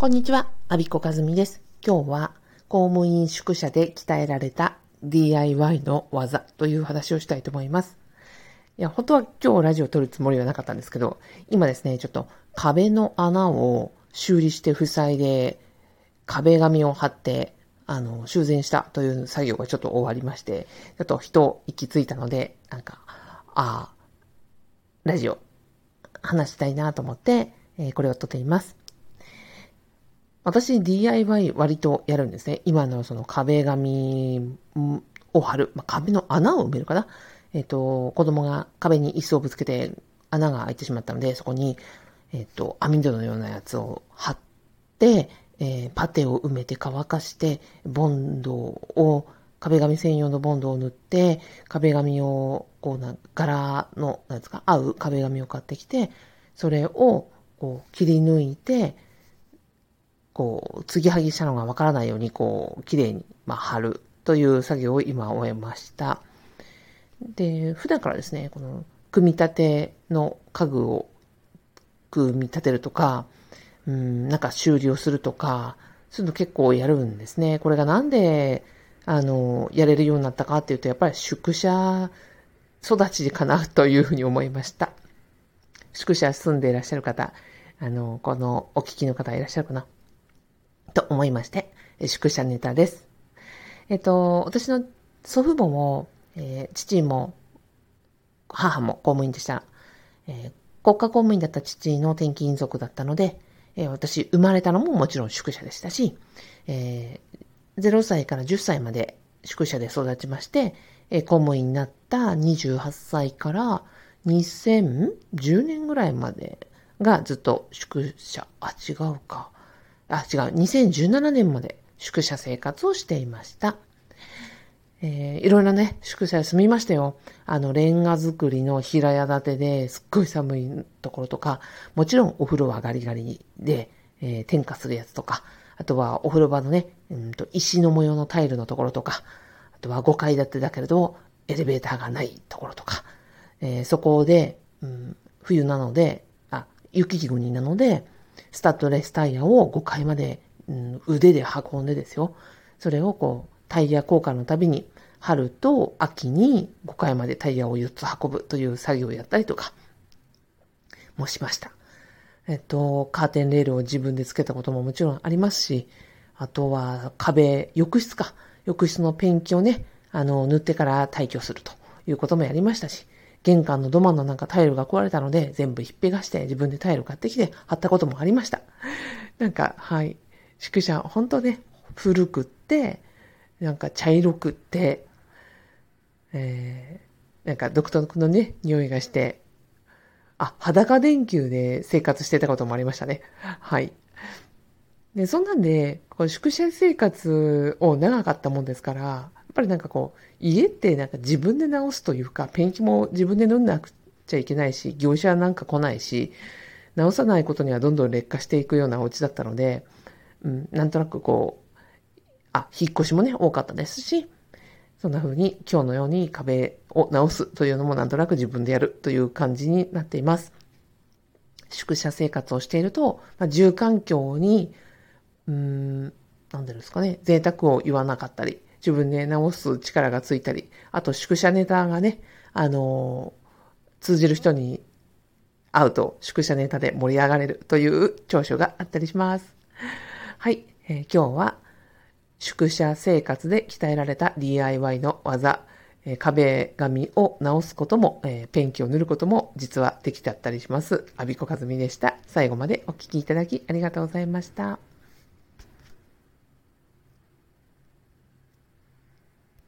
こんにちは、アビコカズミです。今日は公務員宿舎で鍛えられた DIY の技という話をしたいと思います。いや、本当は今日ラジオ撮るつもりはなかったんですけど、今ですね、ちょっと壁の穴を修理して塞いで、壁紙を貼って、あの、修繕したという作業がちょっと終わりまして、ちょっと人行き着いたので、なんか、ああ、ラジオ話したいなと思って、えー、これを撮っています。私 DIY 割とやるんですね。今のその壁紙を貼る。まあ、壁の穴を埋めるかな。えっ、ー、と、子供が壁に椅子をぶつけて穴が開いてしまったので、そこに、えっ、ー、と、網戸のようなやつを貼って、えー、パテを埋めて乾かして、ボンドを、壁紙専用のボンドを塗って、壁紙を、こうな、柄の、なんですか、合う壁紙を買ってきて、それを、こう、切り抜いて、こう、継ぎはぎしたのがわからないように、こう、綺麗に、まあ、貼るという作業を今終えました。で、普段からですね、この、組み立ての家具を組み立てるとか、うん、なんか修理をするとか、そういうの結構やるんですね。これがなんで、あの、やれるようになったかっていうと、やっぱり宿舎育ちかなというふうに思いました。宿舎住んでいらっしゃる方、あの、このお聞きの方いらっしゃるかなと思いまして、宿舎ネタです。えっと、私の祖父母も、えー、父も、母も公務員でした。えー、国家公務員だった父の転勤族だったので、えー、私生まれたのももちろん宿舎でしたし、えー、0歳から10歳まで宿舎で育ちまして、えー、公務員になった28歳から2010年ぐらいまでがずっと宿舎、あ、違うか。あ、違う、2017年まで宿舎生活をしていました。えー、いろいろね、宿舎住みましたよ。あの、レンガ作りの平屋建てですっごい寒いところとか、もちろんお風呂はガリガリで、えー、点火するやつとか、あとはお風呂場のね、うんと石の模様のタイルのところとか、あとは5階建てだけれど、エレベーターがないところとか、えー、そこで、うん、冬なので、あ、雪国なので、スタッドレスタイヤを5階まで、うん、腕で運んでですよ。それをこう、タイヤ交換のたびに、春と秋に5階までタイヤを4つ運ぶという作業をやったりとか、もしました。えっと、カーテンレールを自分でつけたことももちろんありますし、あとは壁、浴室か。浴室のペンキをね、あの、塗ってから退去するということもやりましたし、玄関の土間のなんかタイルが壊れたので、全部ひっぺがして自分でタイル買ってきて貼ったこともありました。なんか、はい。宿舎、本当ね、古くって、なんか茶色くって、えー、なんか独特のね、匂いがして、あ、裸電球で生活してたこともありましたね。はい。で、そんなんで、こう宿舎生活を長かったもんですから、ぱりなんかこう、家ってなんか自分で直すというか、ペンキも自分で塗んなくちゃいけないし、業者なんか来ないし、直さないことにはどんどん劣化していくようなお家だったので、うん、なんとなくこう、あ、引っ越しもね、多かったですし、そんな風に今日のように壁を直すというのもなんとなく自分でやるという感じになっています。宿舎生活をしていると、まあ、住環境に、うーん、なんでですかね、贅沢を言わなかったり、自分で直す力がついたり、あと宿舎ネタがね、あのー、通じる人に会うと宿舎ネタで盛り上がれるという長所があったりします。はい、えー、今日は宿舎生活で鍛えられた DIY の技、えー、壁紙を直すことも、えー、ペンキを塗ることも実はできちゃったりします。アビコカズミでした。最後までお聴きいただきありがとうございました。